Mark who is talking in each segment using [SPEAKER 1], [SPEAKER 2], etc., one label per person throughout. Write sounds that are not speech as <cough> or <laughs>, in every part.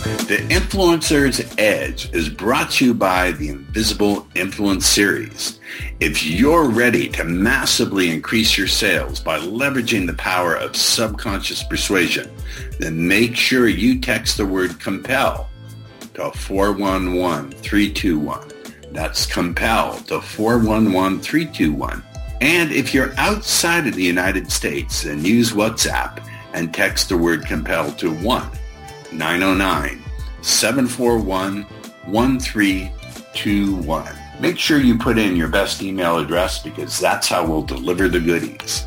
[SPEAKER 1] The Influencer's Edge is brought to you by the Invisible Influence Series. If you're ready to massively increase your sales by leveraging the power of subconscious persuasion, then make sure you text the word compel to 411321. That's compel to 411321. And if you're outside of the United States, then use WhatsApp and text the word compel to 1 909 741 1321. Make sure you put in your best email address because that's how we'll deliver the goodies.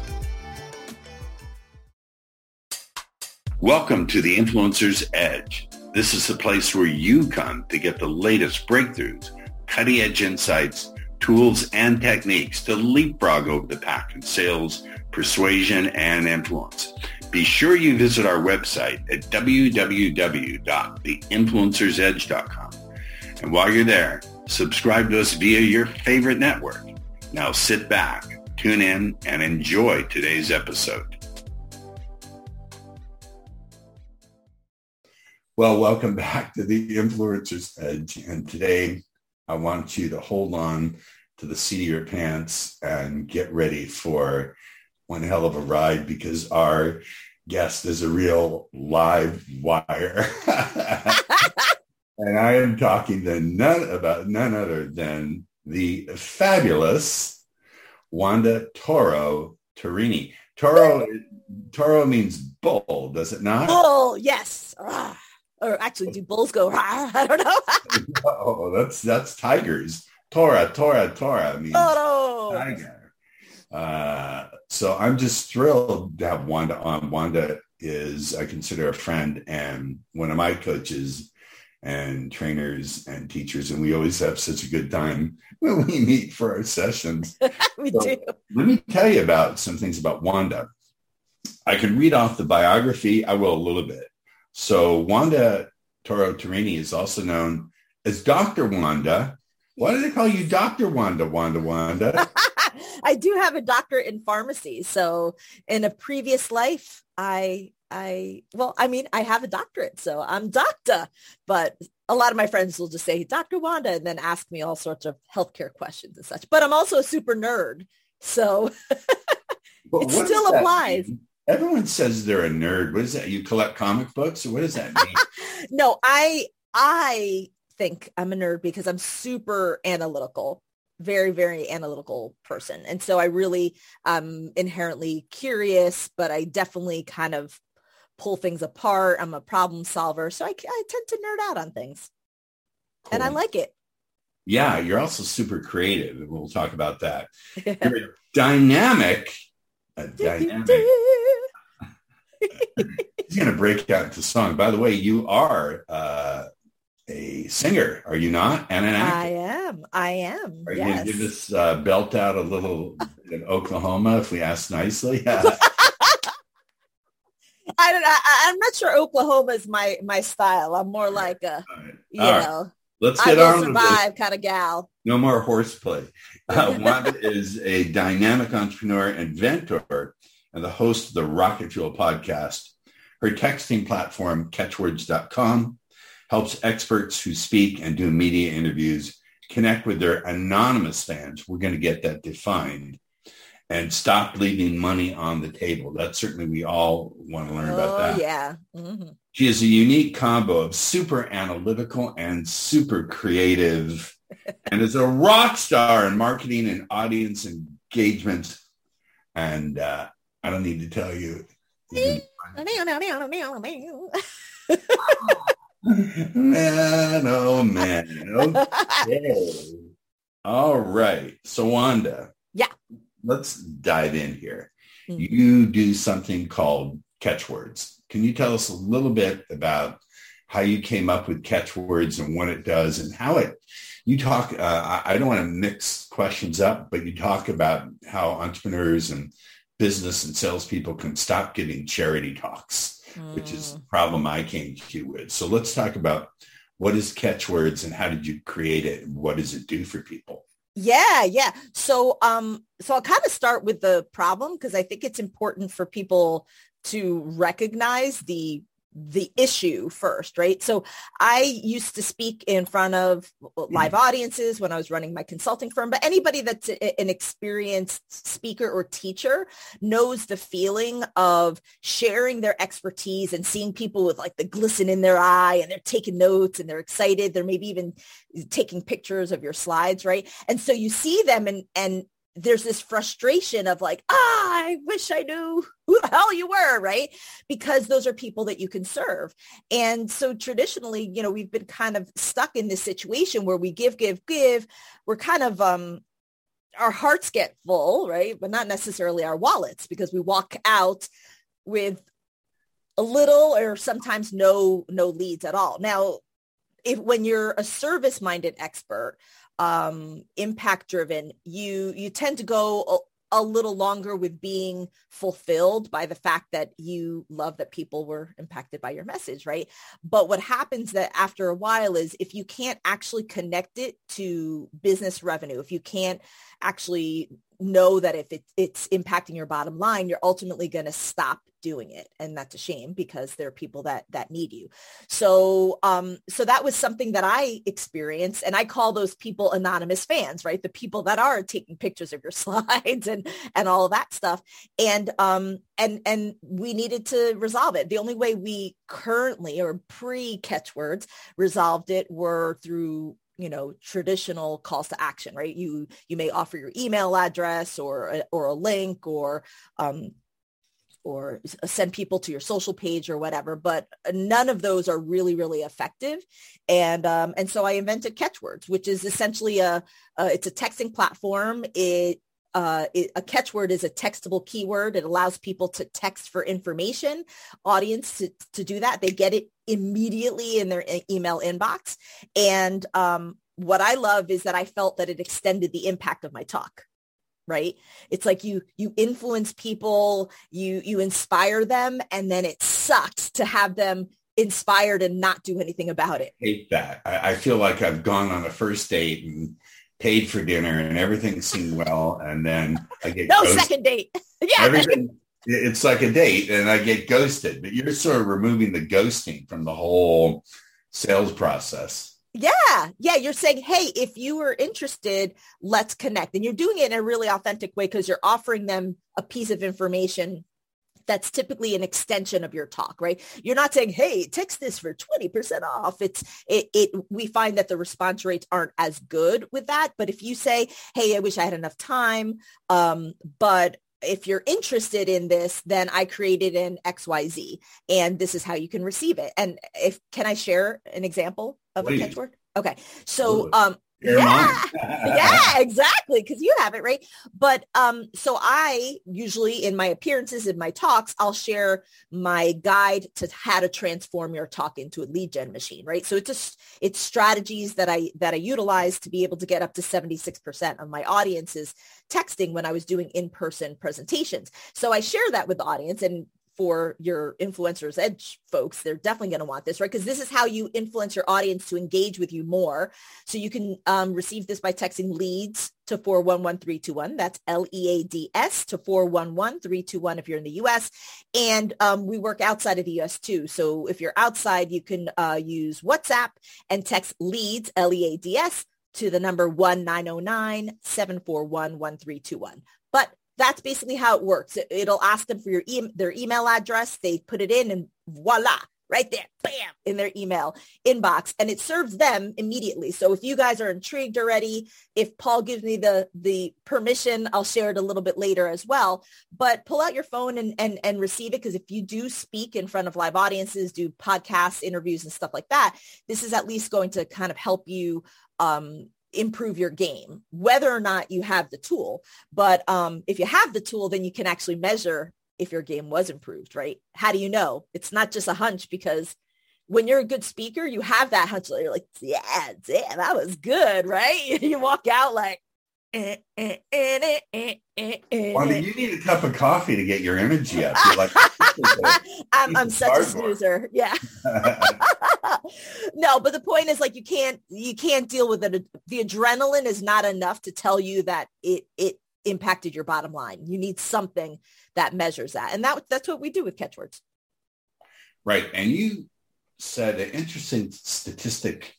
[SPEAKER 1] Welcome to the Influencer's Edge. This is the place where you come to get the latest breakthroughs, cutting edge insights, tools, and techniques to leapfrog over the pack in sales, persuasion, and influence. Be sure you visit our website at www.theinfluencersedge.com. And while you're there, subscribe to us via your favorite network. Now sit back, tune in, and enjoy today's episode. Well, welcome back to the Influencer's Edge. And today I want you to hold on to the seat of your pants and get ready for one hell of a ride because our guest is a real live wire. <laughs> and I am talking to none about none other than the fabulous Wanda Toro Turini. Toro Toro means bull, does it not?
[SPEAKER 2] Bull, yes. Ah, or actually, do bulls go? Rah? <laughs> I don't know. <laughs>
[SPEAKER 1] oh, that's that's tigers. Tora, Tora, Tora means Toro. tiger. Uh, so I'm just thrilled to have Wanda on. Wanda is, I consider a friend and one of my coaches and trainers and teachers. And we always have such a good time <laughs> when we meet for our sessions. <laughs> we so do. Let me tell you about some things about Wanda. I can read off the biography. I will a little bit. So Wanda Toro Turini is also known as Dr. Wanda. Why do they call you Dr. Wanda, Wanda, Wanda? <laughs>
[SPEAKER 2] I do have a doctorate in pharmacy. So in a previous life, I I well, I mean, I have a doctorate, so I'm doctor. But a lot of my friends will just say Dr. Wanda and then ask me all sorts of healthcare questions and such. But I'm also a super nerd. So <laughs> it still applies.
[SPEAKER 1] Mean? Everyone says they're a nerd. What is that? You collect comic books? What does that mean? <laughs>
[SPEAKER 2] no, I I think I'm a nerd because I'm super analytical very very analytical person. And so i really um inherently curious but i definitely kind of pull things apart. I'm a problem solver so i, I tend to nerd out on things. Cool. and i like it.
[SPEAKER 1] Yeah you're also super creative and we'll talk about that. <laughs> You're dynamic a dynamic <laughs> he's going to break out into song. By the way you are uh a singer, are you not? And an actor.
[SPEAKER 2] I am. I am.
[SPEAKER 1] Are you yes. going to give us uh, belt out a little <laughs> in Oklahoma if we ask nicely? <laughs> I
[SPEAKER 2] don't. I, am not sure Oklahoma is my my style. I'm more like a, right. you All know, right.
[SPEAKER 1] let's get on
[SPEAKER 2] survive kind of gal.
[SPEAKER 1] No more horseplay. <laughs> Uh, Wanda is a dynamic entrepreneur and mentor, and the host of the Rocket Fuel podcast. Her texting platform, ketchwords.com, helps experts who speak and do media interviews connect with their anonymous fans. We're going to get that defined and stop leaving money on the table. That's certainly we all want to learn oh, about that.
[SPEAKER 2] Yeah. Mm-hmm.
[SPEAKER 1] She is a unique combo of super analytical and super creative <laughs> and is a rock star in marketing and audience engagement. And uh, I don't need to tell you. <laughs> man, oh man. Okay. All right. So Wanda.
[SPEAKER 2] Yeah.
[SPEAKER 1] Let's dive in here. Mm-hmm. You do something called Ketchwords. Can you tell us a little bit about how you came up with Ketchwords and what it does and how it you talk uh, i don't want to mix questions up but you talk about how entrepreneurs and business and salespeople can stop giving charity talks mm. which is the mm. problem I came to you with. So let's talk about what is Ketchwords and how did you create it? And what does it do for people?
[SPEAKER 2] Yeah, yeah. So um so I'll kind of start with the problem because I think it's important for people to recognize the the issue first, right? So I used to speak in front of mm. live audiences when I was running my consulting firm, but anybody that's an experienced speaker or teacher knows the feeling of sharing their expertise and seeing people with like the glisten in their eye and they're taking notes and they're excited. They're maybe even taking pictures of your slides, right? And so you see them and, and there's this frustration of like, ah, I wish I knew who the hell you were, right? Because those are people that you can serve. And so traditionally, you know, we've been kind of stuck in this situation where we give, give, give. We're kind of, um, our hearts get full, right? But not necessarily our wallets because we walk out with a little or sometimes no, no leads at all. Now, if when you're a service minded expert, um, impact driven, you you tend to go a, a little longer with being fulfilled by the fact that you love that people were impacted by your message, right? But what happens that after a while is if you can't actually connect it to business revenue, if you can't actually know that if it, it's impacting your bottom line, you're ultimately going to stop doing it. And that's a shame because there are people that, that need you. So, um, so that was something that I experienced and I call those people anonymous fans, right? The people that are taking pictures of your <laughs> slides and, and all that stuff. And, um, and, and we needed to resolve it. The only way we currently or pre Ketchwords resolved it were through you know traditional calls to action right? You you may offer your email address or or a link or um or send people to your social page or whatever but none of those are really really effective. And um and so i invented Ketchwords which is essentially a uh, it's a texting platform. It uh, a catchword is a textable keyword. It allows people to text for information, audience to, to do that. They get it immediately in their email inbox. And um, what I love is that I felt that it extended the impact of my talk right it's like you you influence people you you inspire them and then it sucks to have them inspired and not do anything about it
[SPEAKER 1] I hate that I, I feel like i've gone on a first date and paid for dinner and everything seemed well and then i get
[SPEAKER 2] no ghosted. second date <laughs> yeah
[SPEAKER 1] everything it's like a date and I get ghosted, but you're sort of removing the ghosting from the whole sales process.
[SPEAKER 2] Yeah. Yeah. You're saying, hey, if you are interested, let's connect. And you're doing it in a really authentic way because you're offering them a piece of information that's typically an extension of your talk, right? You're not saying, hey, text this for 20% off. It's it, it we find that the response rates aren't as good with that. But if you say, hey, I wish I had enough time, um, but if you're interested in this, then I created an XYZ and this is how you can receive it. And if, can I share an example of Please. a catchword? Okay. So, um, yeah, yeah, <laughs> exactly. Because you have it right. But um, so I usually in my appearances, in my talks, I'll share my guide to how to transform your talk into a lead gen machine. Right. So it's just it's strategies that I that I utilize to be able to get up to seventy six percent of my audiences texting when I was doing in person presentations. So I share that with the audience, and for your influencers edge folks they're definitely going to want this right? Because this is how you influence your audience to engage with you more. So you can um, receive this by texting leads to 411321 that's l-e-a-d-s to 411321 if you're in the us and um, we work outside of the us too. So if you're outside you can uh, use whatsapp and text leads l-e-a-d-s to the number 1909-741-1321 but that's basically how it works. It, will ask them for your e- their email address. They put it in and voila, right there, bam, in their email inbox. And it serves them immediately. So if you guys are intrigued already, if Paul gives me the, the permission, I'll share it a little bit later as well. But pull out your phone and, and, and receive it. Because if you do speak in front of live audiences, do podcasts, interviews and stuff like that, this is at least going to kind of help you um, improve your game, whether or not you have the tool. But um, if you have the tool, then you can actually measure if your game was improved, right? How do you know? It's not just a hunch because when you're a good speaker, you have that hunch. You're like, yeah, damn, that was good, right? <laughs> you walk out like,
[SPEAKER 1] eh, eh, eh, well, you need a cup of coffee to get your energy up. You're like, <laughs>
[SPEAKER 2] I'm, I'm such a snoozer. Yeah. <laughs> no, but the point is like you can't you can't deal with it. The adrenaline is not enough to tell you that it it impacted your bottom line. You need something that measures that, and that that's what we do with Ketchwords.
[SPEAKER 1] Right. And you said an interesting statistic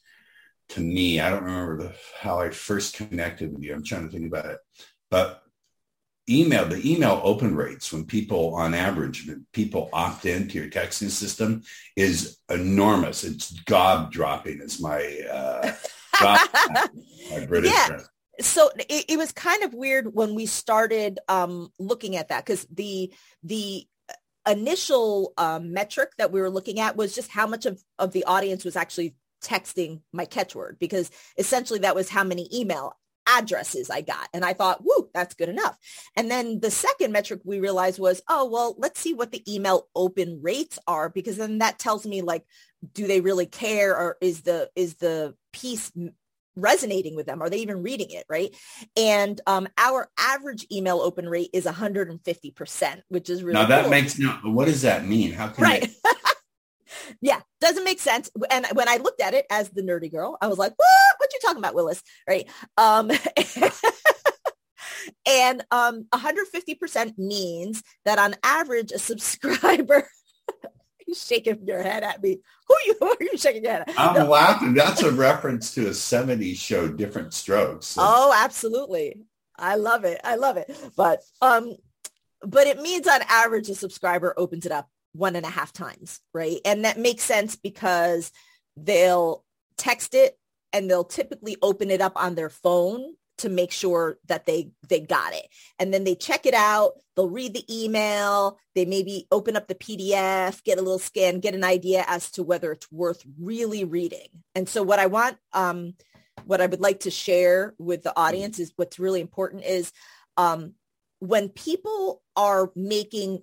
[SPEAKER 1] to me. I don't remember the, how I first connected with you. I'm trying to think about it. But email, the email open rates when people on average, people opt into your texting system is enormous. It's gob dropping is my, uh, <laughs>
[SPEAKER 2] my British yeah. friend so it, it, was kind of weird when we started um, looking at that because the the initial um, metric that we were looking at was just how much of, of the audience was actually texting my catchword because essentially that was how many email addresses I got. And I thought, whoo, that's good enough. And then the second metric we realized was, oh, well, let's see what the email open rates are because then that tells me like, do they really care or is the is the piece resonating with them? Are they even reading it? Right. And um, our average email open rate is 150%, which is really
[SPEAKER 1] Now that
[SPEAKER 2] cool.
[SPEAKER 1] makes no, what does that mean? How can
[SPEAKER 2] right. <laughs> yeah, doesn't make sense. And when I looked at it as the nerdy girl, I was like, what? You talking about, Willis? Right. Um, <laughs> and um, 150% means that on average, a subscriber <laughs> you shaking your head at me. Who are you, who are you shaking your head at?
[SPEAKER 1] I'm no. laughing. That's a reference to a 70s show, Diff'rent Strokes.
[SPEAKER 2] So. Oh, absolutely. I love it. I love it. But um, but it means on average a subscriber opens it up one and a half times, right? And that makes sense because they'll text it and they'll typically open it up on their phone to make sure that they they got it. And then they check it out they'll read the email they maybe open up the pdf get a little scan get an idea as to whether it's worth really reading. And so what i want um what i would like to share with the audience is what's really important is um when people are making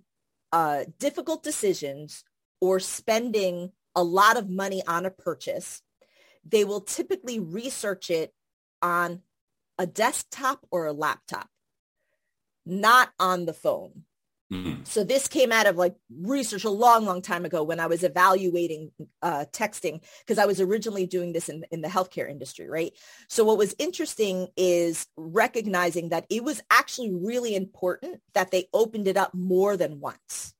[SPEAKER 2] uh difficult decisions or spending a lot of money on a purchase they will typically research it on a desktop or a laptop, not on the phone. Mm-hmm. So this came out of like research a long, long time ago when I was evaluating uh, texting because I was originally doing this in, in the healthcare industry, right? So what was interesting is recognizing that it was actually really important that they opened it up more than once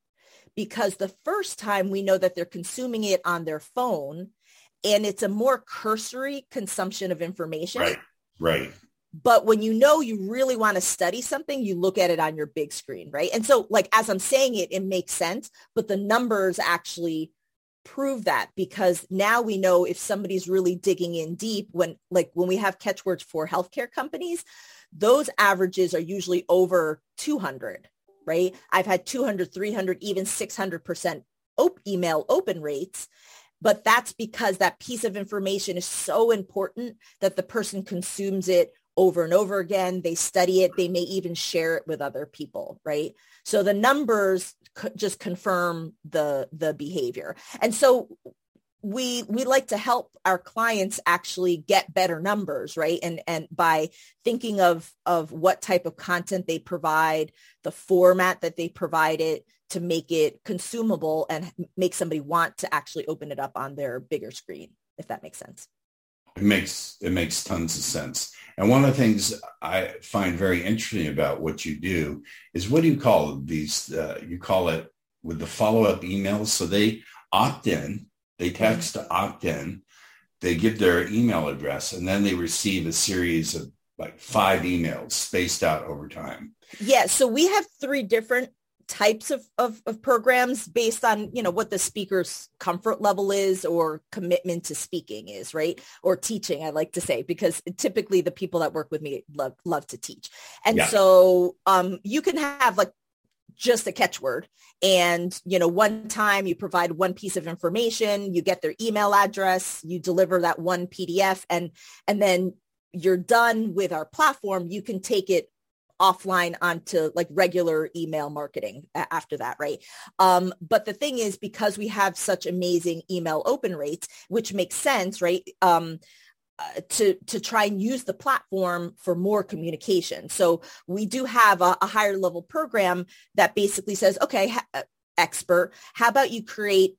[SPEAKER 2] because the first time we know that they're consuming it on their phone and it's a more cursory consumption of information.
[SPEAKER 1] Right, right.
[SPEAKER 2] But when you know you really want to study something, you look at it on your big screen, right? And so like as I'm saying it, it makes sense, but the numbers actually prove that because now we know if somebody's really digging in deep when like when we have Ketchwords for healthcare companies, those averages are usually over 200, right? I've had 200, 300, even 600% op- email open rates but that's because that piece of information is so important that the person consumes it over and over again. They study it. They may even share it with other people, right? So the numbers just confirm the the behavior. And so we we like to help our clients actually get better numbers right and and by thinking of of what type of content they provide the format that they provide it to make it consumable and make somebody want to actually open it up on their bigger screen if that makes sense
[SPEAKER 1] it makes it makes tons of sense. And one of the things I find very interesting about what you do is what do you call these? Uh, you call it with the follow up emails. So they opt in, they text to opt in, they give their email address, and then they receive a series of like five emails spaced out over time.
[SPEAKER 2] Yeah. So we have three different types of, of, of, programs based on, you know, what the speaker's comfort level is or commitment to speaking is, right? Or teaching, I like to say, because typically the people that work with me love, love to teach. And yeah. so um, you can have like just a catchword and you know one time you provide one piece of information you get their email address you deliver that one pdf and and then you're done with our platform you can take it offline onto like regular email marketing after that, right? Um, but the thing is, because we have such amazing email open rates, which makes sense, right? Um, to to try and use the platform for more communication. So we do have a, a higher level program that basically says, okay, ha- uh, expert, how about you create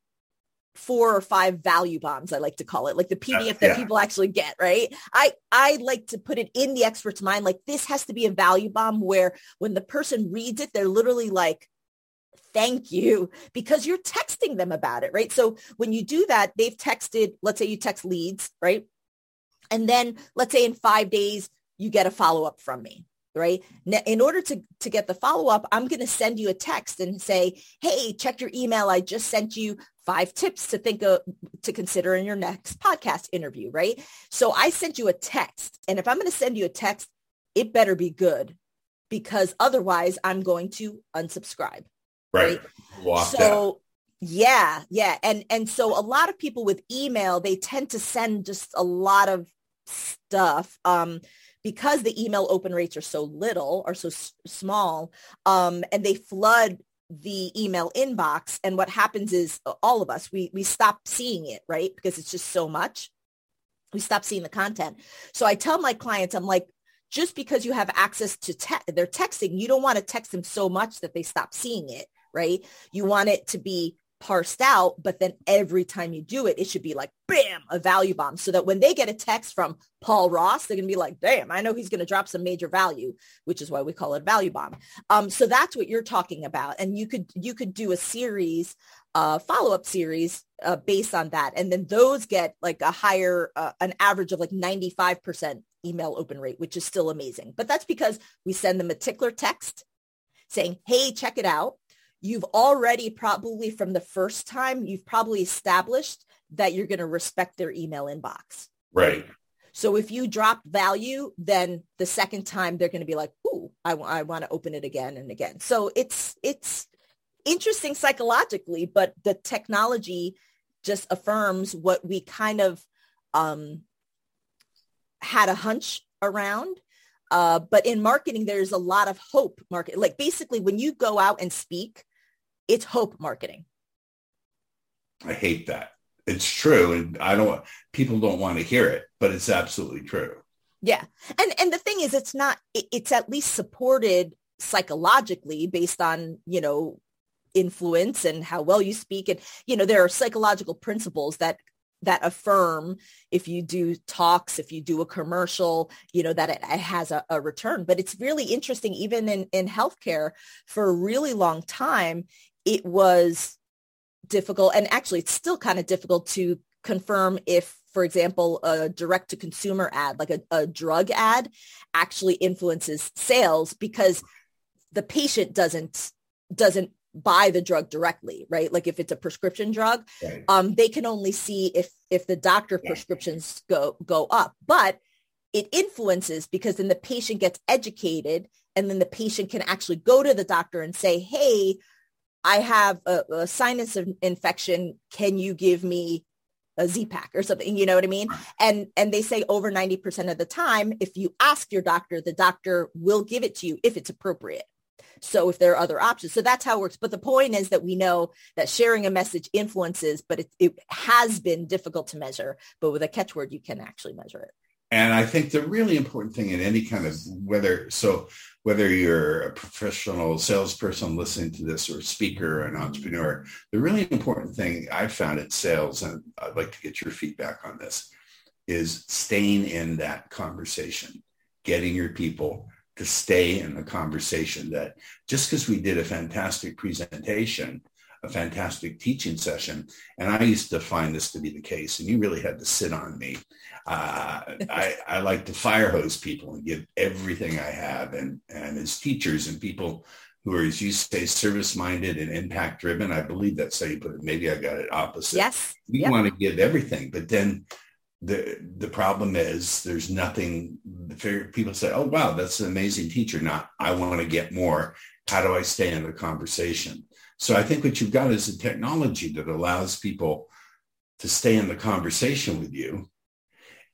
[SPEAKER 2] four or five value bombs, I like to call it, like the PDF uh, that people actually get, right? I, I like to put it in the expert's mind, like this has to be a value bomb where when the person reads it, they're literally like thank you <laughs> because you're texting them about it, right? So when you do that, they've texted, let's say you text leads, right? And then let's say in five days, you get a follow-up from me right? In order to, to get the follow-up, I'm going to send you a text and say, hey, check your email. I just sent you five tips to think of, to consider in your next podcast interview, right? So I sent you a text. And if I'm going to send you a text, it better be good because otherwise I'm going to unsubscribe.
[SPEAKER 1] Right.
[SPEAKER 2] right? so yeah, yeah. And and so a lot of people with email, they tend to send just a lot of stuff. Um, because the email open rates are so little or so s- small um, and they flood the email inbox and what happens is uh, all of us we we stop seeing it right? Because it's just so much. We stop seeing the content. So i tell my clients i'm like just because you have access to te- their texting you don't want to text them so much that they stop seeing it right? You want it to be parsed out, but then every time you do it, it should be like, bam, a value bomb so that when they get a text from Paul Ross, they're going to be like, damn, I know he's going to drop some major value, which is why we call it value bomb. Um, so that's what you're talking about. And you could, you could do a series, uh, follow-up series uh, based on that. And then those get like a higher, uh, an average of like 95% email open rate, which is still amazing. But that's because we send them a tickler text saying, hey, check it out you've already probably from the first time, you've probably established that you're going to respect their email inbox.
[SPEAKER 1] Right.
[SPEAKER 2] So if you drop value, then the second time they're going to be like, ooh, I, w- I want to open it again and again. So it's, it's interesting psychologically, but the technology just affirms what we kind of um, had a hunch around. Uh, but in marketing, there's a lot of hope market. Like basically when you go out and speak, it's hope marketing.
[SPEAKER 1] I hate that. It's true. And I don't, people don't want to hear it, but it's absolutely true.
[SPEAKER 2] Yeah. And, and the thing is, it's not, it's at least supported psychologically based on, you know, influence and how well you speak. And, you know, there are psychological principles that that affirm if you do talks, if you do a commercial, you know, that it, it has a, a, return. But it's really interesting, even in, in healthcare for a really long time, it was difficult. And actually, it's still kind of difficult to confirm if, for example, a direct to consumer ad, like a, a drug ad actually influences sales because the patient doesn't doesn't buy the drug directly, right? Like if it's a prescription drug, right. um, they can only see if if the doctor yeah. prescriptions go go up. But it influences because then the patient gets educated and then the patient can actually go to the doctor and say, hey, I have a, a sinus infection. Can you give me a Z-Pak or something, you know what I mean? And and they say over 90% of the time, if you ask your doctor, the doctor will give it to you if it's appropriate. So if there are other options, so that's how it works. But the point is that we know that sharing a message influences, but it, it has been difficult to measure. But with a catchword, you can actually measure it.
[SPEAKER 1] And I think the really important thing in any kind of whether so whether you're a professional salesperson listening to this or a speaker or an mm-hmm. entrepreneur, the really important thing I've found in sales, and I'd like to get your feedback on this, is staying in that conversation, getting your people to stay in the conversation that just because we did a fantastic presentation a fantastic teaching session. And I used to find this to be the case, and you really had to sit on me. Uh, I, I like to fire hose people and give everything I have. And, and as teachers and people who are, as you say, service-minded and impact-driven, I believe that's how you put it. Maybe I got it opposite.
[SPEAKER 2] Yes.
[SPEAKER 1] We yep. want to give everything, but then the the problem is there's nothing people say oh wow that's an amazing teacher not i want to get more how do i stay in the conversation so I think what you've got is a technology that allows people to stay in the conversation with you.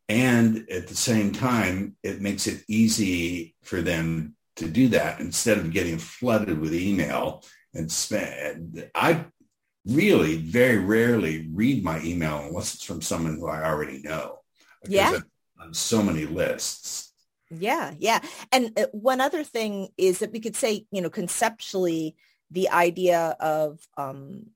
[SPEAKER 1] And at the same time, it makes it easy for them to do that instead of getting flooded with email and spend. I really very rarely read my email unless it's from someone who I already know.
[SPEAKER 2] Yeah.
[SPEAKER 1] On so many lists.
[SPEAKER 2] Yeah, yeah. And uh, one other thing is that we could say, you know, conceptually, the idea of um,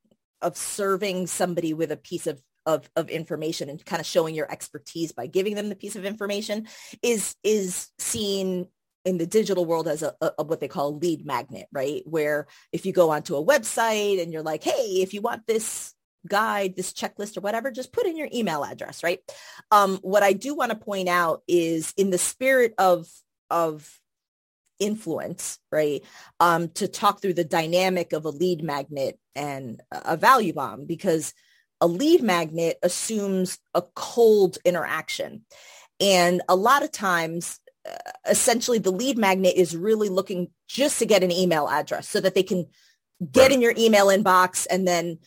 [SPEAKER 2] of serving somebody with a piece of, of of information and kind of showing your expertise by giving them the piece of information is is seen in the digital world as a, a, what they call lead magnet, right? Where if you go onto a website and you're like, hey, if you want this guide, this checklist or whatever, just put in your email address, right? Um, what I do want to point out is in the spirit of of influence, right? Um, to talk through the dynamic of a lead magnet and a value bomb because a lead magnet assumes a cold interaction. And a lot of times, uh, essentially the lead magnet is really looking just to get an email address so that they can get right. in your email inbox and then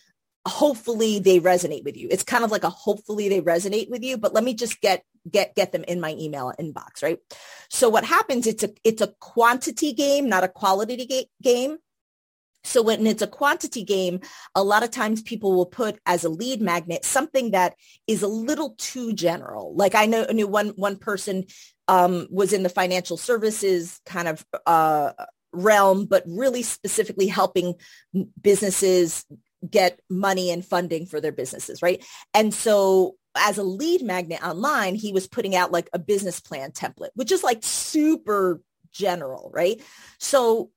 [SPEAKER 2] hopefully they resonate with you. It's kind of like a hopefully they resonate with you, but let me just get get get them in my email inbox, right? So what happens it's a it's a quantity game, not a quality ga- game. So when it's a quantity game, a lot of times people will put as a lead magnet something that is a little too general. Like I know, I knew one one person um, was in the financial services kind of uh, realm, but really specifically helping businesses get money and funding for their businesses, right? And so as a lead magnet online, he was putting out like a business plan template, which is like super general, right? So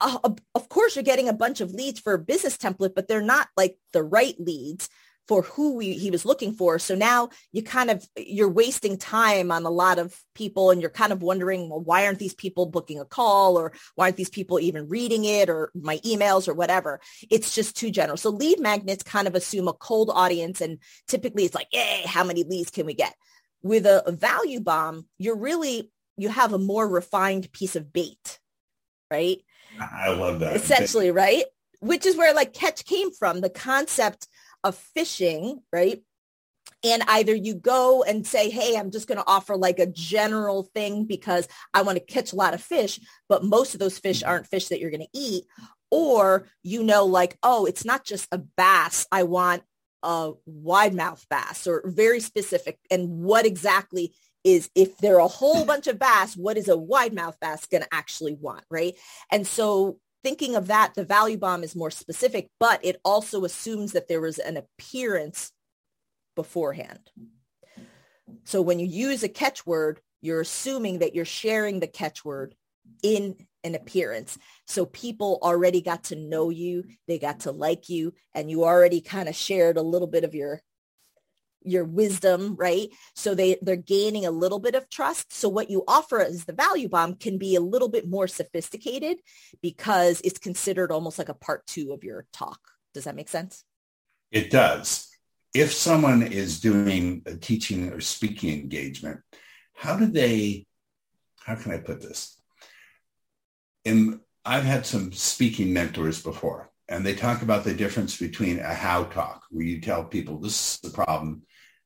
[SPEAKER 2] uh, of course you're getting a bunch of leads for a business template, but they're not like the right leads for who we, he was looking for. So now you kind of, you're wasting time on a lot of people and you're kind of wondering, well, why aren't these people booking a call or why aren't these people even reading it or my emails or whatever? It's just too general. So lead magnets kind of assume a cold audience and typically it's like, yay, how many leads can we get? With a, a value bomb, you're really, you have a more refined piece of bait, right?
[SPEAKER 1] I love that.
[SPEAKER 2] Essentially, right? Which is where like catch came from. The concept of fishing, right? And either you go and say, hey, I'm just going to offer like a general thing because I want to catch a lot of fish, but most of those fish aren't fish that you're going to eat. Or you know, like, oh, it's not just a bass. I want a wide mouth bass or very specific. And what exactly is if there are a whole bunch of bass, what is a wide mouth bass going to actually want, right? And so thinking of that, the value bomb is more specific, but it also assumes that there was an appearance beforehand. So when you use a catchword, you're assuming that you're sharing the catchword in an appearance. So people already got to know you, they got to like you, and you already kind of shared a little bit of your your wisdom, right? So they, they're gaining a little bit of trust. So what you offer as the value bomb can be a little bit more sophisticated because it's considered almost like a part two of your talk. Does that make sense?
[SPEAKER 1] It does. If someone is doing a teaching or speaking engagement, how do they, how can I put this? In, I've had some speaking mentors before, and they talk about the difference between a how talk, where you tell people this is the problem,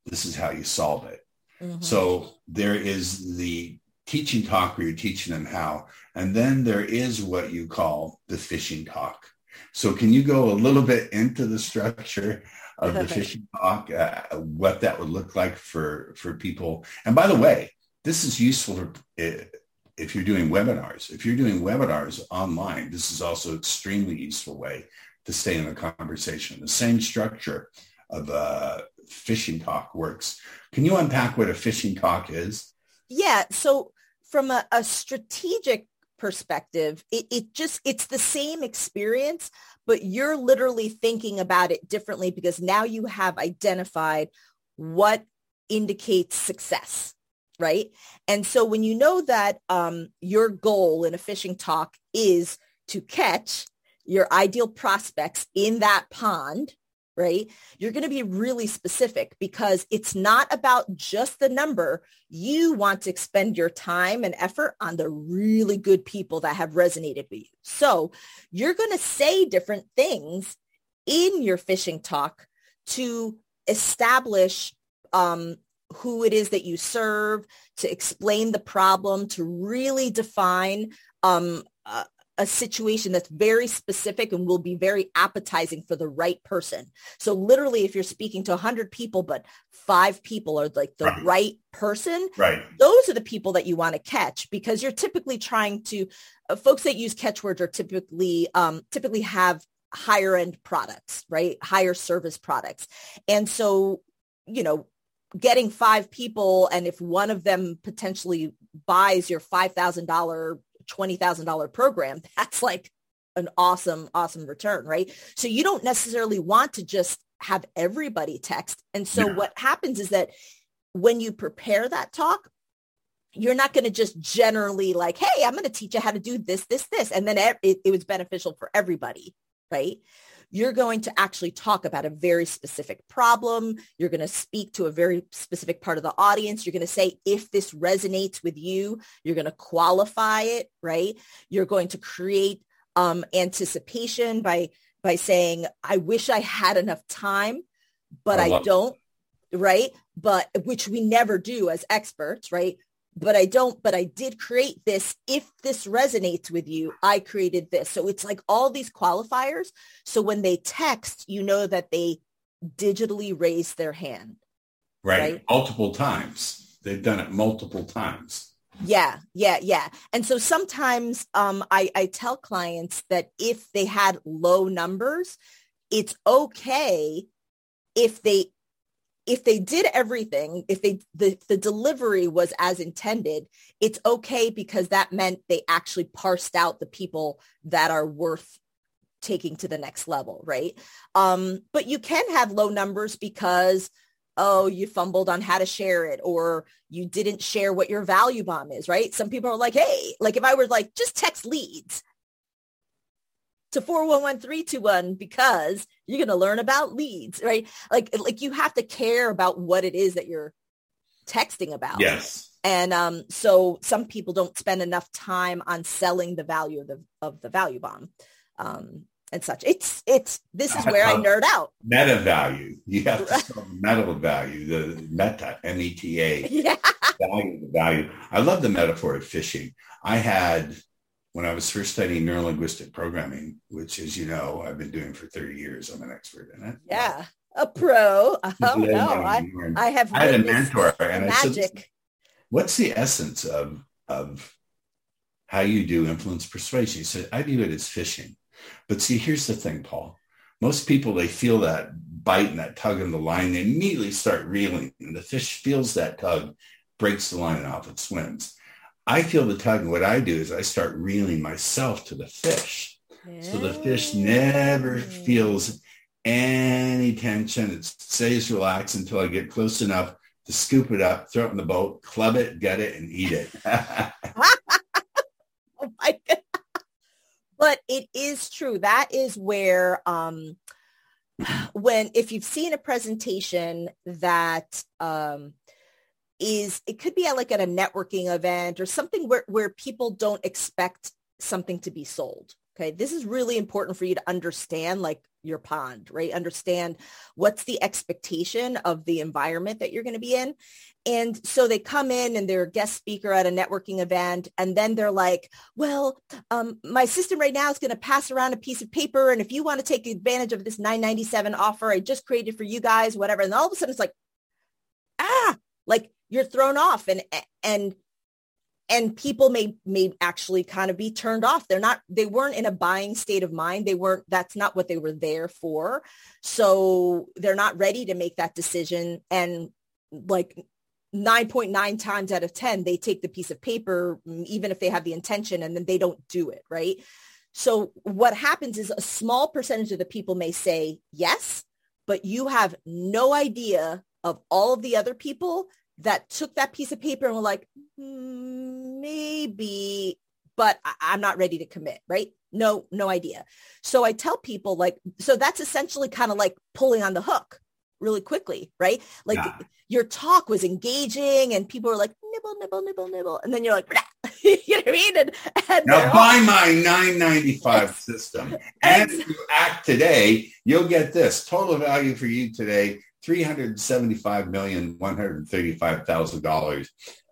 [SPEAKER 1] this is how you solve it. Mm-hmm. So there is the teaching talk where you're teaching them how, and then there is what you call the fishing talk. So can you go a little bit into the structure of the <laughs> fishing talk, uh, what that would look like for for people? And by the way, this is useful for, uh, if you're doing webinars. If you're doing webinars online, this is also extremely useful way to stay in the conversation. The same structure of uh, fishing talk works. Can you unpack what a fishing talk is?
[SPEAKER 2] Yeah. So from a, a strategic perspective, it, it just, it's the same experience, but you're literally thinking about it differently because now you have identified what indicates success right? And so when you know that um, your goal in a fishing talk is to catch your ideal prospects in that pond, right? You're going to be really specific because it's not about just the number. You want to expend your time and effort on the really good people that have resonated with you. So you're going to say different things in your fishing talk to establish um, who it is that you serve, to explain the problem, to really define um, a situation that's very specific and will be very appetizing for the right person. So literally, if you're speaking to 100 people, but five people are like the right, right person,
[SPEAKER 1] right.
[SPEAKER 2] those are the people that you want to catch because you're typically trying to, uh, folks that use Ketchwords are typically, um, typically have higher end products, right? Higher service products. And so, you know, getting five people and if one of them potentially buys your $5,000, $20,000 program, <laughs> that's like an awesome, awesome return, right? So you don't necessarily want to just have everybody text. And so yeah. what happens is that when you prepare that talk, you're not going to just generally like, hey, I'm going to teach you how to do this, this, this. And then it, it was beneficial for everybody, right? You're going to actually talk about a very specific problem. You're going to speak to a very specific part of the audience. You're going to say, if this resonates with you, you're going to qualify it, right? You're going to create um, anticipation by by saying, I wish I had enough time, but I, I don't, right? But which we never do as experts, right? But I don't, but I did create this. If this resonates with you, I created this. So it's like all these qualifiers. So when they text, you know that they digitally raise their hand.
[SPEAKER 1] Right. right? Multiple times. They've done it multiple times.
[SPEAKER 2] Yeah, yeah, yeah. And so sometimes um, I, I tell clients that if they had low numbers, it's okay if they if they did everything, if they the, the delivery was as intended, it's okay because that meant they actually parsed out the people that are worth taking to the next level, right? Um, but you can have low numbers because oh, you fumbled on how to share it or you didn't share what your value bomb is, right? Some people are like, hey, like if I were like, just text leads to 411321 because you're going to learn about leads, right? Like, like you have to care about what it is that you're texting about.
[SPEAKER 1] Yes.
[SPEAKER 2] And um, so some people don't spend enough time on selling the value of the, of the value bomb. Um, and such. It's it's this is where I nerd out.
[SPEAKER 1] Meta value. You have to sell meta value, the meta, M-E-T-A. <laughs> Yeah. Value, the value. I love the metaphor of fishing. I had when I was first studying neurolinguistic programming, which as you know, I've been doing for 30 years. I'm an expert in it.
[SPEAKER 2] Yeah. A pro. Oh no, I, I have
[SPEAKER 1] I had a mentor and magic. I said, what's the essence of of how you do influence persuasion? He said, I view it as fishing but see, here's the thing, Paul. Most people, they feel that bite and that tug in the line. They immediately start reeling. And the fish feels that tug, breaks the line off, it swims. I feel the tug. And what I do is I start reeling myself to the fish. So the fish never feels any tension. It stays relaxed until I get close enough to scoop it up, throw it in the boat, club it, get it, and eat it. <laughs>
[SPEAKER 2] oh my God. But it is true. That is where um, <clears throat> when if you've seen a presentation that um, is it could be at like at a networking event or something where, where people don't expect something to be sold. Okay. This is really important for you to understand like your pond, right? Understand what's the expectation of the environment that you're going to be in. And so they come in and they're a guest speaker at a networking event. And then they're like, well, um, my system right now is going to pass around a piece of paper. And if you want to take advantage of this 997 offer I just created for you guys, whatever. And all of a sudden it's like, ah, like you're thrown off and, and and people may may actually kind of be turned off. They're not they weren't in a buying state of mind. They weren't that's not what they were there for. So they're not ready to make that decision. And like 9.9 times out of 10 they take the piece of paper even if they have the intention and then they don't do it right? So what happens is a small percentage of the people may say yes but you have no idea of all of the other people that took that piece of paper and were like, mm, maybe, but I- am not ready to commit, right? No, no idea. So I tell people like, so that's essentially kind of like pulling on the hook really quickly, right? Like yeah. your talk was engaging and people were like, nibble, nibble, nibble, nibble. And then you're like, <laughs> you know what I mean? And,
[SPEAKER 1] and now buy my 995 <laughs> system. And if you act today, you'll get this total value for you today, $375,135,000.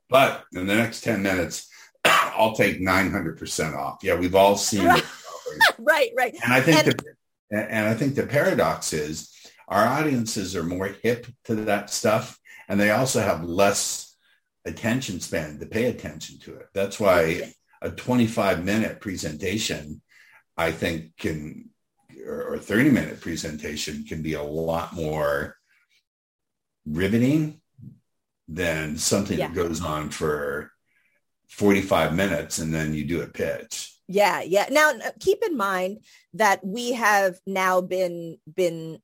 [SPEAKER 1] But in the next 10 minutes, <coughs> I'll take 900% off. Yeah, we've all seen it. <laughs>
[SPEAKER 2] right, right.
[SPEAKER 1] And I think and, the, and I think the paradox is our audiences are more hip to that stuff and they also have less attention span to pay attention to it. That's why a 25 minute presentation, I think can, or 30 minute presentation can be a lot more riveting than something yeah. that goes on for 45 minutes and then you do a pitch.
[SPEAKER 2] Yeah, yeah. Now keep in mind that we have now been been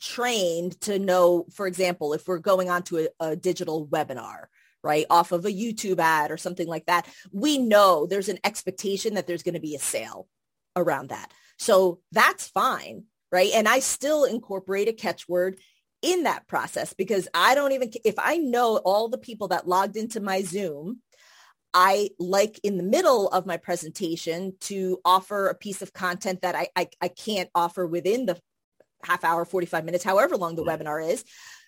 [SPEAKER 2] trained to know, for example, if we're going on to a, a digital webinar, right, off of a YouTube ad or something like that, we know there's an expectation that there's going to be a sale around that. So that's fine, right? And I still incorporate a catchword in that process because I don't even, if I know all the people that logged into my Zoom, I like in the middle of my presentation to offer a piece of content that I, I, I can't offer within the half hour, 45 minutes, however long the webinar is,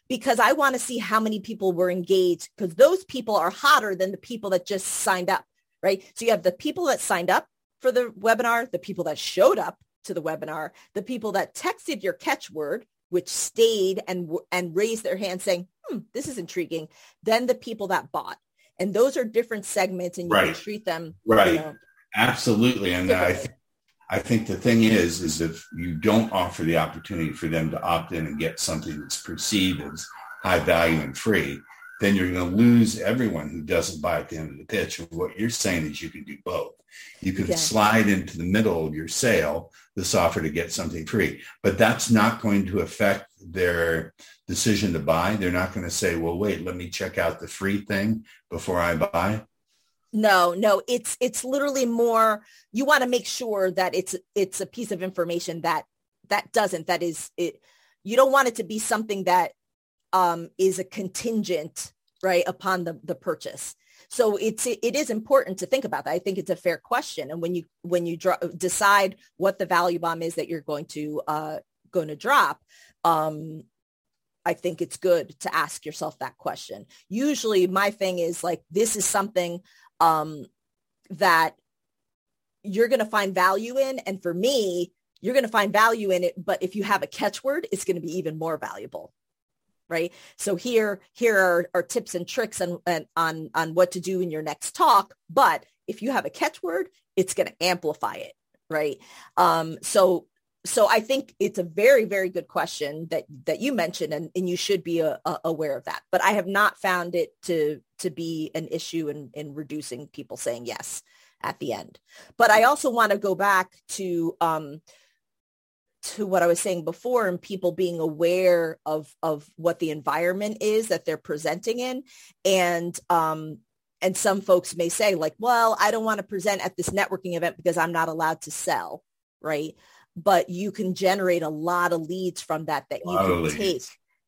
[SPEAKER 2] because I want to see how many people were engaged because those people are hotter than the people that just signed up, right? So you have the people that signed up for the webinar, the people that showed up to the webinar, the people that texted your catchword, which stayed and, and raised their hand saying, hmm, this is intriguing. Then the people that bought. And those are different segments and you right. can treat them.
[SPEAKER 1] Right. You know, Absolutely. And I, th- I think the thing is, is if you don't offer the opportunity for them to opt in and get something that's perceived as high value and free, then you're going to lose everyone who doesn't buy at the end of the pitch. And what you're saying is you can do both. You can slide into the middle of your sale this offer to get something free, but that's not going to affect their decision to buy. They're not going to say, well, wait, let me check out the free thing before I buy.
[SPEAKER 2] No, no, it's it's literally more you want to make sure that it's it's a piece of information that that doesn't that is it you don't want it to be something that um is a contingent right upon the the purchase. So it's it is important to think about that. I think it's a fair question and when you when you draw, decide what the value bomb is that you're going to uh going to drop um I think it's good to ask yourself that question. Usually my thing is like, this is something um, that you're going to find value in. And for me, you're going to find value in it. But if you have a catchword, it's going to be even more valuable. Right. So here, here are, are tips and tricks on, on, on what to do in your next talk. But if you have a catchword, it's going to amplify it. Right. Um, so so I think it's a very, very good question that that you mentioned, and, and you should be a, a, aware of that. But I have not found it to to be an issue in, in reducing people saying yes at the end. But I also want to go back to um, to what I was saying before, and people being aware of of what the environment is that they're presenting in, and um, and some folks may say like, well, I don't want to present at this networking event because I'm not allowed to sell, right? but you can generate a lot of leads from that that you can take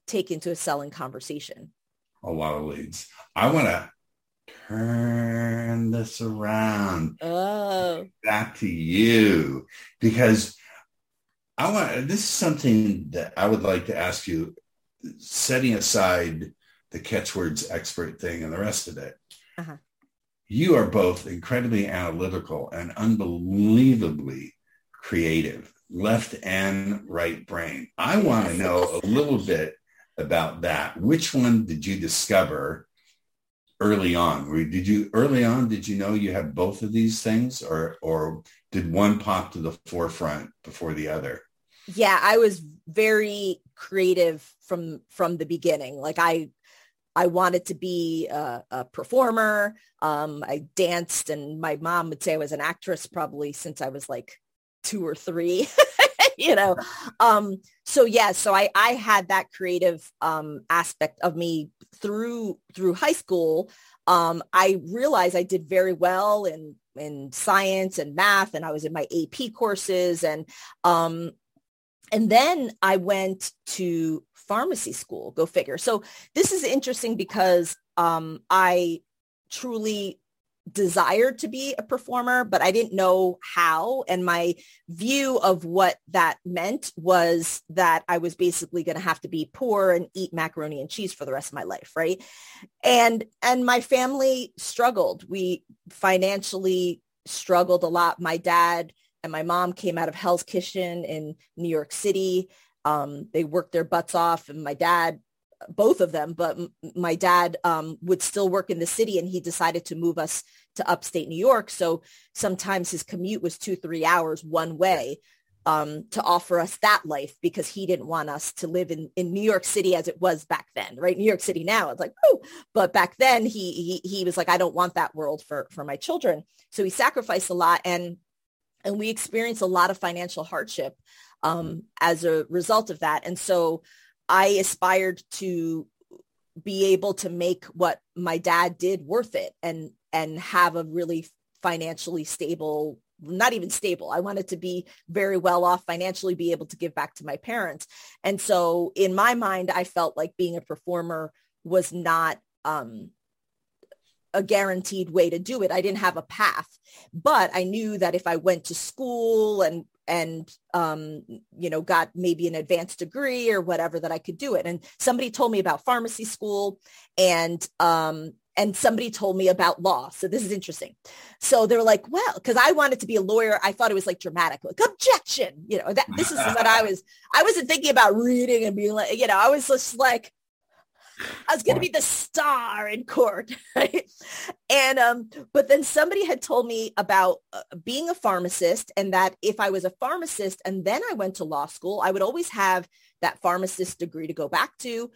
[SPEAKER 2] take into a selling conversation.
[SPEAKER 1] A lot of leads. I want to turn this around.
[SPEAKER 2] Oh.
[SPEAKER 1] Back to you because I want this is something that I would like to ask you setting aside the Ketchwords expert thing and the rest of it. Uh-huh. You are both incredibly analytical and unbelievably creative, left and right brain. I want to know a little bit about that. Which one did you discover early on? Did you early on did you know you had both of these things or or did one pop to the forefront before the other?
[SPEAKER 2] Yeah, I was very creative from from the beginning. Like I I wanted to be a, a performer. Um, I danced, and my mom would say I was an actress probably since I was like two or three, <laughs> <laughs> you know? Um, so yeah, so I, I had that creative, um, aspect of me through, through high school. Um, I realized I did very well in, in science and math and I was in my AP courses and, um, and then I went to pharmacy school, go figure. So this is interesting because um, I truly desired to be a performer, but I didn't know how. And my view of what that meant was that I was basically going to have to be poor and eat macaroni and cheese for the rest of my life. Right. And, and my family struggled. We financially struggled a lot. My dad and my mom came out of Hell's Kitchen in New York City. Um, they worked their butts off and my dad both of them, but m- my dad um, would still work in the city and he decided to move us to upstate New York. So sometimes his commute was two, three hours one way. um, to offer us that life because he didn't want us to live in, in New York City as it was back then, right? New York City now, it's like, oh, but back then he, he, he was like, I don't want that world for, for my children. So he sacrificed a lot and, and we experienced a lot of financial hardship um, as a result of that. And so I aspired to be able to make what my dad did worth it and, and have a really financially stable not even stable. I wanted to be very well off financially, be able to give back to my parents. And so in my mind, I felt like being a performer was not um, a guaranteed way to do it. I didn't have a path, but I knew that if I went to school and and um, you know got maybe an advanced degree or whatever that I could do it. And somebody told me about pharmacy school, and um, and somebody told me about law. So this is interesting. So they're like, well, because I wanted to be a lawyer. I thought it was like dramatic, like objection. You know, that this is what I <laughs> was. I wasn't thinking about reading and being like, you know, I was just like, I was going to be the star in court. <laughs> Right? And, um, but then somebody had told me about uh, being a pharmacist and that if I was a pharmacist and then I went to law school, I would always have that pharmacist degree to go back to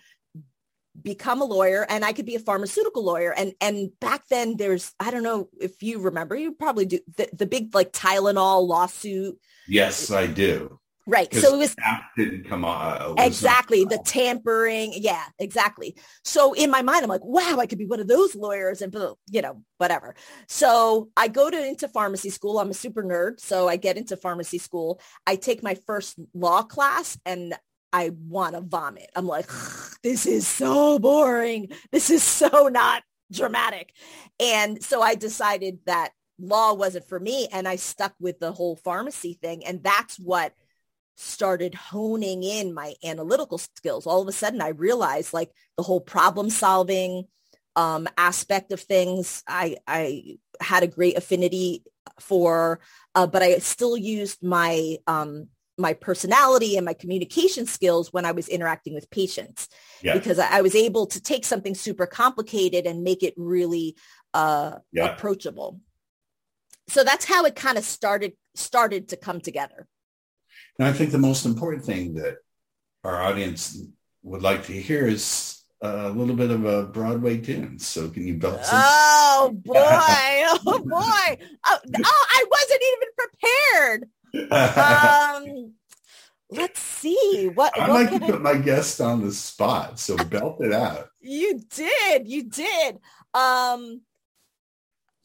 [SPEAKER 2] become a lawyer and I could be a pharmaceutical lawyer. And and back then there's I don't know if you remember, you probably do the, the big like Tylenol lawsuit.
[SPEAKER 1] Yes, I do.
[SPEAKER 2] Right. So it was
[SPEAKER 1] didn't come on.
[SPEAKER 2] Exactly. The tampering. Yeah, exactly. So in my mind, I'm like, wow, I could be one of those lawyers and, you know, whatever. So I go to into pharmacy school. I'm a super nerd. So I get into pharmacy school. I take my first law class and I want to vomit. I'm like, this is so boring. This is so not dramatic. And so I decided that law wasn't for me and I stuck with the whole pharmacy thing. And that's what started honing in my analytical skills. All of a sudden I realized like the whole problem solving um, aspect of things, I, I had a great affinity for, uh, but I still used my um, my personality and my communication skills when I was interacting with patients yeah. because I, was able to take something super complicated and make it really uh, yeah. approachable. So that's how it kind of started started to come together.
[SPEAKER 1] And I think the most important thing that our audience would like to hear is a little bit of a Broadway tune. So can you belt some?
[SPEAKER 2] Oh boy! <laughs> oh boy! Oh, oh I wasn't even prepared um, let's see what.
[SPEAKER 1] I like to put my guest on the spot, so belt it out.
[SPEAKER 2] You did, you did. Um,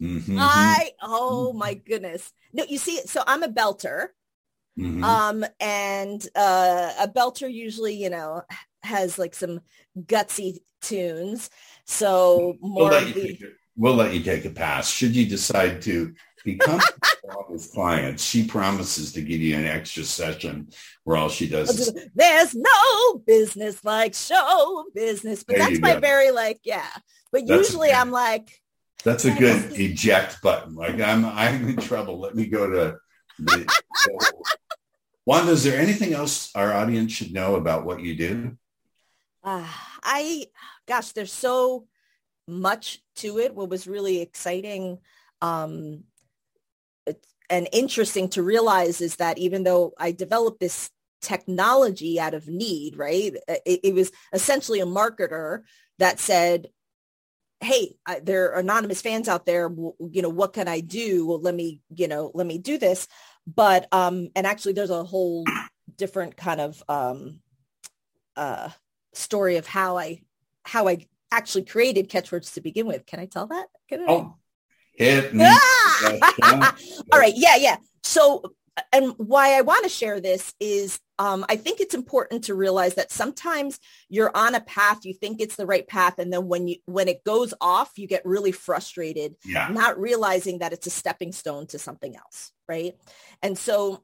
[SPEAKER 2] mm-hmm. I oh my goodness. No, you see, so I'm a belter. Mm-hmm. Um, and uh, a belter usually, you know, has like some gutsy tunes. So more
[SPEAKER 1] we'll let, the... we'll let you take a pass. Should you decide to become <laughs> with clients, she promises to give you an extra session where all she does is <laughs>
[SPEAKER 2] there's no business like show business. But that's my go. very like, yeah. But that's usually I'm like
[SPEAKER 1] that's a good eject button. Like I'm I'm in trouble. Let me go to Wanda, is there anything else our audience should know about what you do?
[SPEAKER 2] Uh, I gosh, there's so much to it. What was really exciting um, and interesting to realize is that even though I developed this technology out of need, right? It, it was essentially a marketer that said, hey, I, there are anonymous fans out there. You know, what can I do? Well, let me, you know, let me do this. But, um, and actually there's a whole different kind of, um, uh, story of how I, how I actually created Ketchwords to begin with. Can I tell that? Can I?
[SPEAKER 1] Oh, Hit me. Ah! <laughs>
[SPEAKER 2] All right. Yeah. Yeah. So, and why I want to share this is um, I think it's important to realize that sometimes you're on a path, you think it's the right path. And then when you, when it goes off, you get really frustrated, yeah. not realizing that it's a stepping stone to something else. Right. And so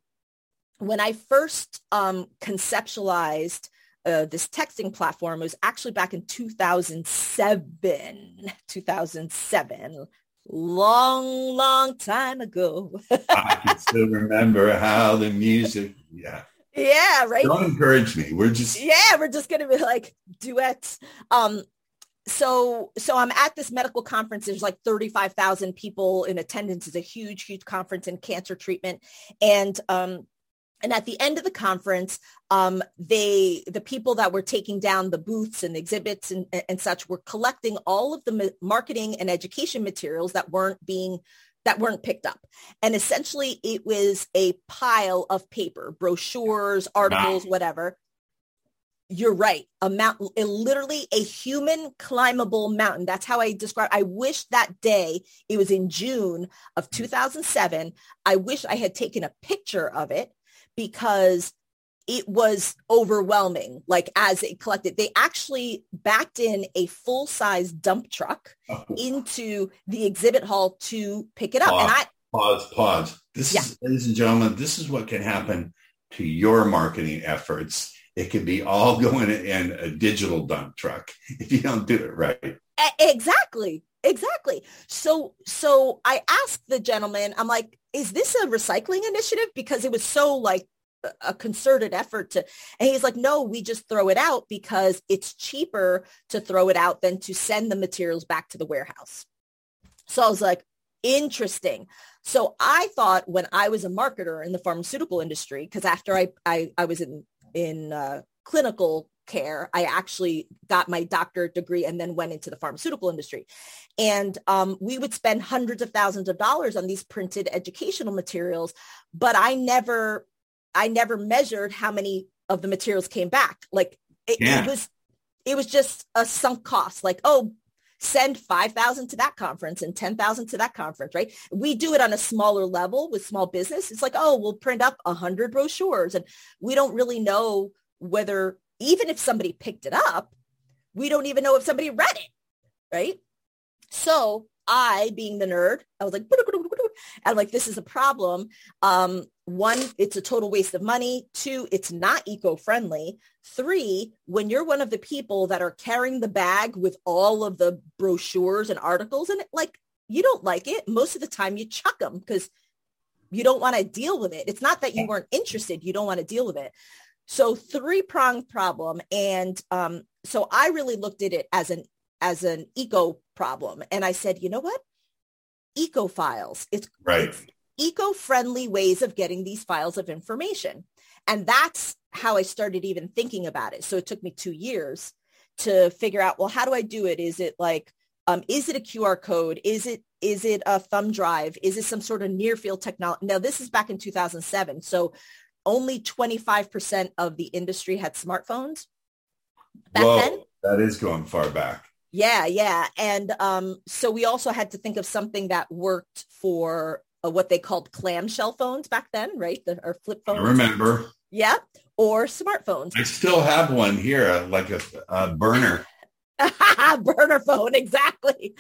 [SPEAKER 2] when I first um, conceptualized uh, this texting platform, it was actually back in 2007, 2007, long, long time ago.
[SPEAKER 1] I can still remember how the music, yeah.
[SPEAKER 2] Yeah, right.
[SPEAKER 1] Don't encourage me. We're just
[SPEAKER 2] Yeah, we're just gonna be like duets. Um so so I'm at this medical conference. There's like 35,000 people in attendance. It's a huge, huge conference in cancer treatment. And um and at the end of the conference, um, they the people that were taking down the booths and exhibits and, and such were collecting all of the marketing and education materials that weren't being that weren't picked up. And essentially it was a pile of paper, brochures, articles, wow. whatever. You're right. A mountain, literally a human climbable mountain. That's how I describe. I wish that day, it was in June of 2007. I wish I had taken a picture of it because it was overwhelming like as it collected. They actually backed in a full-size dump truck oh. into the exhibit hall to pick it up.
[SPEAKER 1] Pause,
[SPEAKER 2] and i
[SPEAKER 1] pause pause. This yeah. is ladies and gentlemen this is what can happen to your marketing efforts. It can be all <laughs> going in a digital dump truck <laughs> if you don't do it right.
[SPEAKER 2] Exactly exactly. So so i asked the gentleman i'm like is this a recycling initiative? Because it was so like a concerted effort to, and he's like, no, we just throw it out because it's cheaper to throw it out than to send the materials back to the warehouse. So I was like, interesting. So I thought when I was a marketer in the pharmaceutical industry, because after I, I, I was in, in uh, clinical care. I actually got my doctorate degree and then went into the pharmaceutical industry. And um, we would spend hundreds of thousands of dollars on these printed educational materials, but I never, I never measured how many of the materials came back. Like it, yeah. it was, it was just a sunk cost. Like, oh, send 5,000 to that conference and 10,000 to that conference, right? We do it on a smaller level with small business. It's like, oh, we'll print up 100 brochures and we don't really know whether even if somebody picked it up, we don't even know if somebody read it, right? So I, being the nerd, I was like, I'm like, this is a problem. Um, one, it's a total waste of money. Two, it's not eco-friendly. Three, when you're one of the people that are carrying the bag with all of the brochures and articles and it, like, you don't like it. Most of the time you chuck them because you don't want to deal with it. It's not that you weren't interested. You don't want to deal with it. So three pronged problem. And um, so I really looked at it as an as an eco problem. And I said, you know what? Eco files. It's
[SPEAKER 1] right. It's
[SPEAKER 2] eco-friendly ways of getting these files of information. And that's how I started even thinking about it. So it took me two years to figure out, well, how do I do it? Is it like, um, is it a QR code? Is it is it a thumb drive? Is it some sort of near field technology? Now this is back in 2007. So only 25% of the industry had smartphones
[SPEAKER 1] back Whoa, then. That is going far back.
[SPEAKER 2] Yeah, yeah. And um, so we also had to think of something that worked for uh, what they called clamshell phones back then, right? The, or flip phones. I
[SPEAKER 1] remember.
[SPEAKER 2] Yeah. Or smartphones.
[SPEAKER 1] I still have one here, like a, a burner. <laughs>
[SPEAKER 2] burner phone, exactly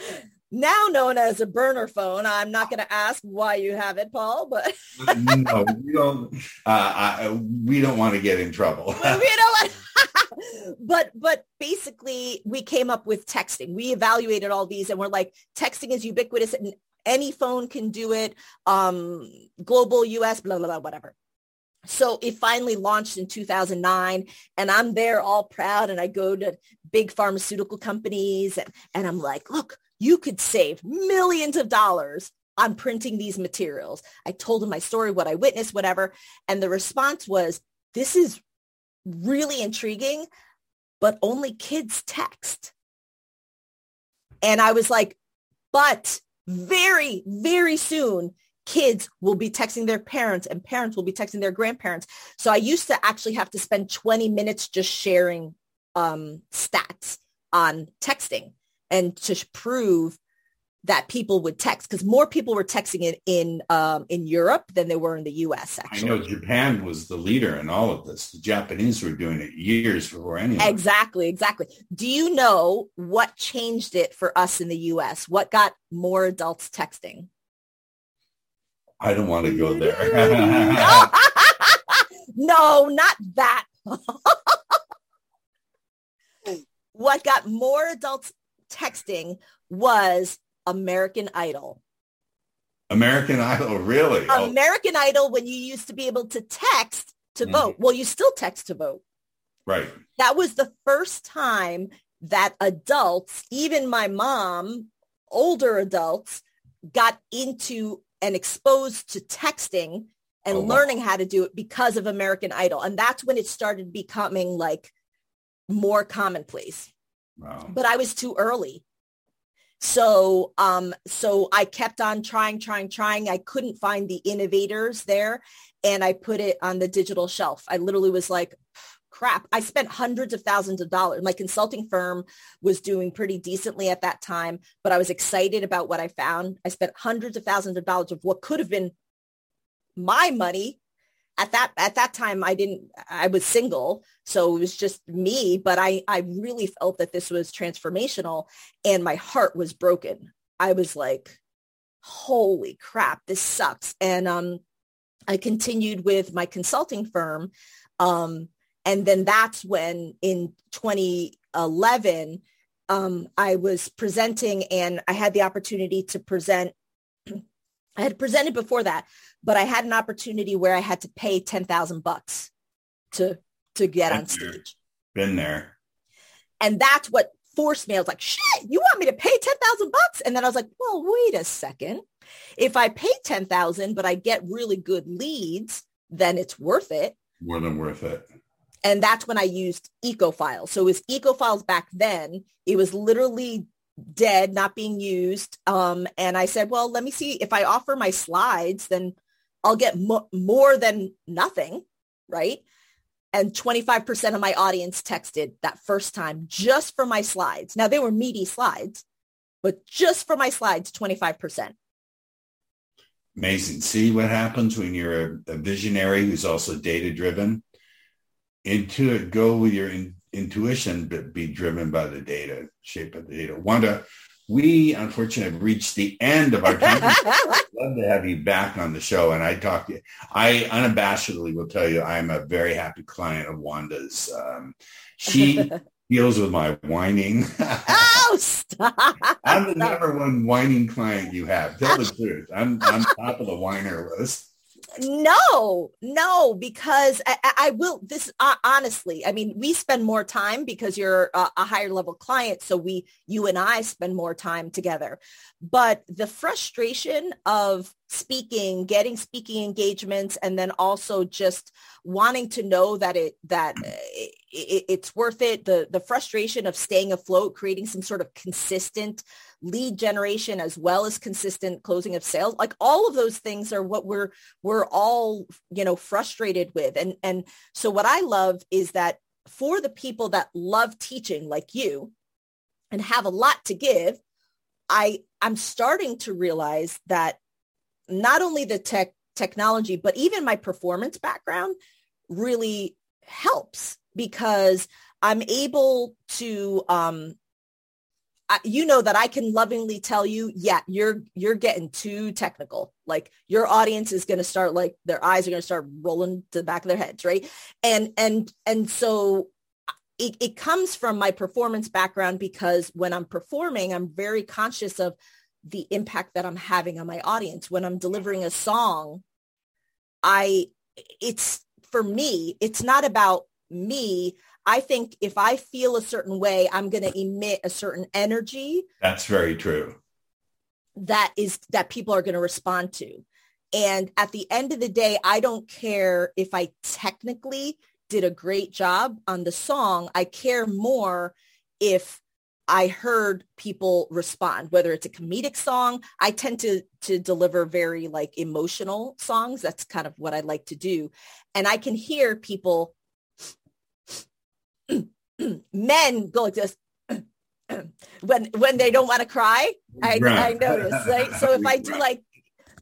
[SPEAKER 2] now known as a burner phone. I'm not going to ask why you have it, Paul, but
[SPEAKER 1] no, we don't. Uh, I, we don't want to get in trouble. <laughs> <laughs>
[SPEAKER 2] but but basically, we came up with texting. We evaluated all these, and we're like, texting is ubiquitous, and any phone can do it. Um, global, U.S., blah blah blah, whatever. So it finally launched in 2009 and I'm there all proud and I go to big pharmaceutical companies and, and I'm like, look, you could save millions of dollars on printing these materials. I told him my story, what I witnessed, whatever. And the response was, this is really intriguing, but only kids text. And I was like, but very, very soon, kids will be texting their parents and parents will be texting their grandparents. So I used to actually have to spend 20 minutes just sharing um, stats on texting and to prove that people would text because more people were texting it in um, in Europe than they were in the U.S. Actually,
[SPEAKER 1] I know Japan was the leader in all of this. The Japanese were doing it years before anyone.
[SPEAKER 2] Exactly, exactly. Do you know what changed it for us in the U.S.? What got more adults texting?
[SPEAKER 1] I don't want to go there. <laughs> <laughs>
[SPEAKER 2] no, not that. <laughs> what got more adults texting was American Idol.
[SPEAKER 1] American Idol, really?
[SPEAKER 2] Oh. American oh. Idol, when you used to be able to text to mm vote. Well, you still text to vote.
[SPEAKER 1] Right.
[SPEAKER 2] That was the first time that adults, even my mom, older adults, got into and exposed to texting and
[SPEAKER 1] Oh, wow.
[SPEAKER 2] learning how to do it because of American Idol. And that's when it started becoming like more commonplace But I was too early. So, um, so I kept on trying, trying, trying. I couldn't find the innovators there and I put it on the digital shelf. I literally was like, crap. I spent hundreds of thousands of dollars. My consulting firm was doing pretty decently at that time, but I was excited about what I found. I spent hundreds of thousands of dollars of what could have been my money at that at that time I didn't I was single so it was just me but I I really felt that this was transformational and my heart was broken. I was like holy crap this sucks. And um I continued with my consulting firm um and then that's when in 2011 um I was presenting and I had the opportunity to present I had presented before that but I had an opportunity where I had to pay 10,000 bucks to to get on
[SPEAKER 1] there.
[SPEAKER 2] stage.
[SPEAKER 1] Been there.
[SPEAKER 2] And that's what forced me. I was like, shit, you want me to pay 10,000 bucks? And then I was like, well, wait a second. If I pay 10,000 but I get really good leads, then it's worth it.
[SPEAKER 1] More than worth it.
[SPEAKER 2] And that's when I used EcoFiles. So it was EcoFiles back then. It was literally dead, not being used. Um, and I said, well, let me see if I offer my slides, then I'll get mo- more than nothing, right? And 25% of my audience texted that first time just for my slides. Now they were meaty slides, but just for my slides, 25%.
[SPEAKER 1] Amazing. See what happens when you're a, a visionary who's also data driven. Into it, go with your in, intuition, but be driven by the data, shape of the data. Wanda, we unfortunately have reached the end of our time. <laughs> love to have you back on the show. And I talk to you. I unabashedly will tell you I'm a very happy client of Wanda's. Um, she <laughs> deals with my whining.
[SPEAKER 2] oh, stop.
[SPEAKER 1] I'm the number one whining client you have. Tell the truth. I'm I'm top of the whiner list.
[SPEAKER 2] No, no, because I, I- will this uh, honestly. I mean, we spend more time because you're a, a higher level client, so we, you and I, spend more time together. But the frustration of speaking, getting speaking engagements, and then also just wanting to know that it that uh, it, it, it's worth it. The the frustration of staying afloat, creating some sort of consistent lead generation as well as consistent closing of sales like all of those things are what we're we're all you know frustrated with and and so what i love is that for the people that love teaching like you and have a lot to give i i'm starting to realize that not only the tech technology but even my performance background really helps because i'm able to um you know that I can lovingly tell you, yeah, you're you're getting too technical. Like your audience is going to start like their eyes are going to start rolling to the back of their heads, right? And and and so it, it comes from my performance background because when I'm performing, I'm very conscious of the impact that I'm having on my audience. When I'm delivering a song, I it's for me, it's not about me. I think if I feel a certain way, I'm going to emit a certain energy
[SPEAKER 1] That's very true.
[SPEAKER 2] that is that people are going to respond to. And at the end of the day, I don't care if I technically did a great job on the song. I care more if I heard people respond, whether it's a comedic song. I tend to to deliver very like emotional songs. That's kind of what I like to do. And I can hear people <clears throat> men go like this <clears throat> when when they don't want to cry. I, I notice, right? So if I do like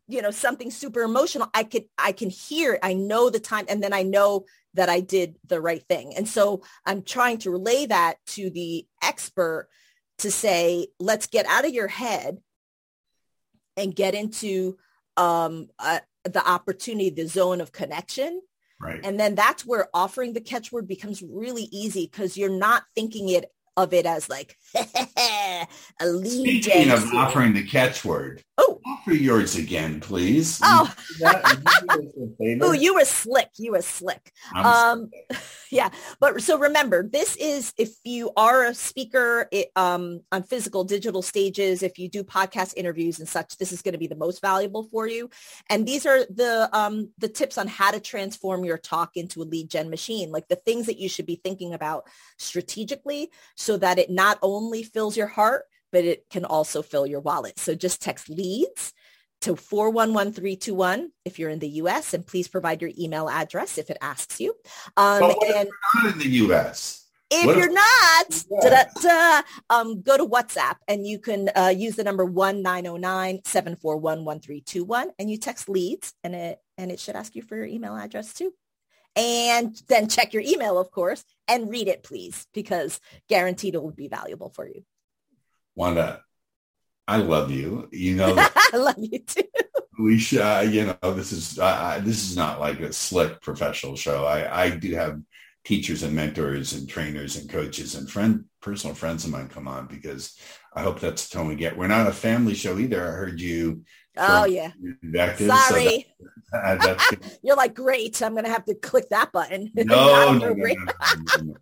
[SPEAKER 2] you know something super emotional, I could I can hear it. I know the time, and then I know that I did the right thing. And so I'm trying to relay that to the expert to say, let's get out of your head and get into um, uh, the opportunity, the zone of connection.
[SPEAKER 1] Right.
[SPEAKER 2] And then that's where offering the catchword becomes really easy because you're not thinking it of it as like <laughs> a lead
[SPEAKER 1] Speaking of offering the catchword,
[SPEAKER 2] Oh.
[SPEAKER 1] offer yours again, please.
[SPEAKER 2] Oh.
[SPEAKER 1] You do that? Would you do us a <laughs> favor?
[SPEAKER 2] Oh, you were slick. You were slick. Um, <laughs> yeah, but so remember, this is if you are a speaker it, um, on physical digital stages, if you do podcast interviews and such, this is going to be the most valuable for you. And these are the um, the tips on how to transform your talk into a lead gen machine, like the things that you should be thinking about strategically, so that it not only fills your heart, but it can also fill your wallet. So just text leads to 411321 if you're in the US and please provide your email address if it asks you. Um,
[SPEAKER 1] But what if
[SPEAKER 2] and
[SPEAKER 1] Not in the U.S.
[SPEAKER 2] if
[SPEAKER 1] what
[SPEAKER 2] you're not, um, go to WhatsApp and you can uh, use the number 1-909-741-1321 and you text leads and it, and it should ask you for your email address too. And then check your email, of course, and read it, please, because guaranteed it will be valuable for you.
[SPEAKER 1] Wanda, I love you. You know <laughs>
[SPEAKER 2] I love you too.
[SPEAKER 1] we should, uh, you know, this is uh, this is not like a slick professional show. I, I do have teachers and mentors and trainers and coaches and friend personal friends of mine come on because I hope that's the tone we get. We're not a family show either. I heard you.
[SPEAKER 2] Oh, yeah.
[SPEAKER 1] invectives, so
[SPEAKER 2] Sorry.
[SPEAKER 1] that- uh, <laughs> that's.
[SPEAKER 2] You're like, great. I'm going to have to click that button. <laughs>
[SPEAKER 1] No, no, no, no.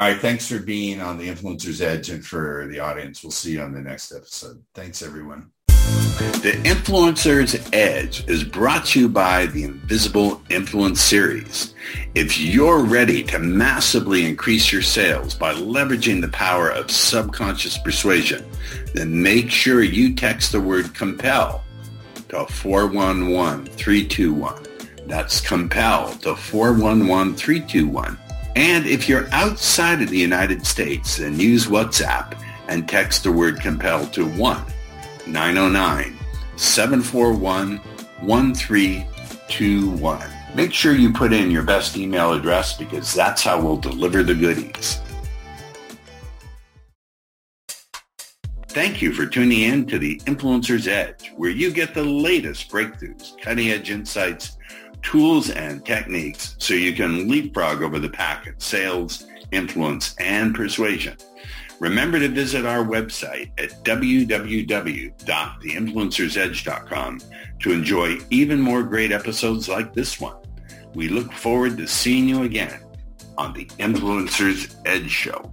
[SPEAKER 1] All right. Thanks for being on the Influencer's Edge and for the audience. We'll see you on the next episode. Thanks, everyone. The Influencer's Edge is brought to you by the Invisible Influence Series. If you're ready to massively increase your sales by leveraging the power of subconscious persuasion, then make sure you text the word compel to 411321. That's compel to 411321. And if you're outside of the United States, then use WhatsApp and text the word compel to 1 909 741 1321. Make sure you put in your best email address because that's how we'll deliver the goodies. Thank you for tuning in to the Influencer's Edge, where you get the latest breakthroughs, cutting-edge insights, tools, and techniques so you can leapfrog over the pack in sales, influence, and persuasion. Remember to visit our website at www.theinfluencersedge.com to enjoy even more great episodes like this one. We look forward to seeing you again on the Influencer's Edge Show.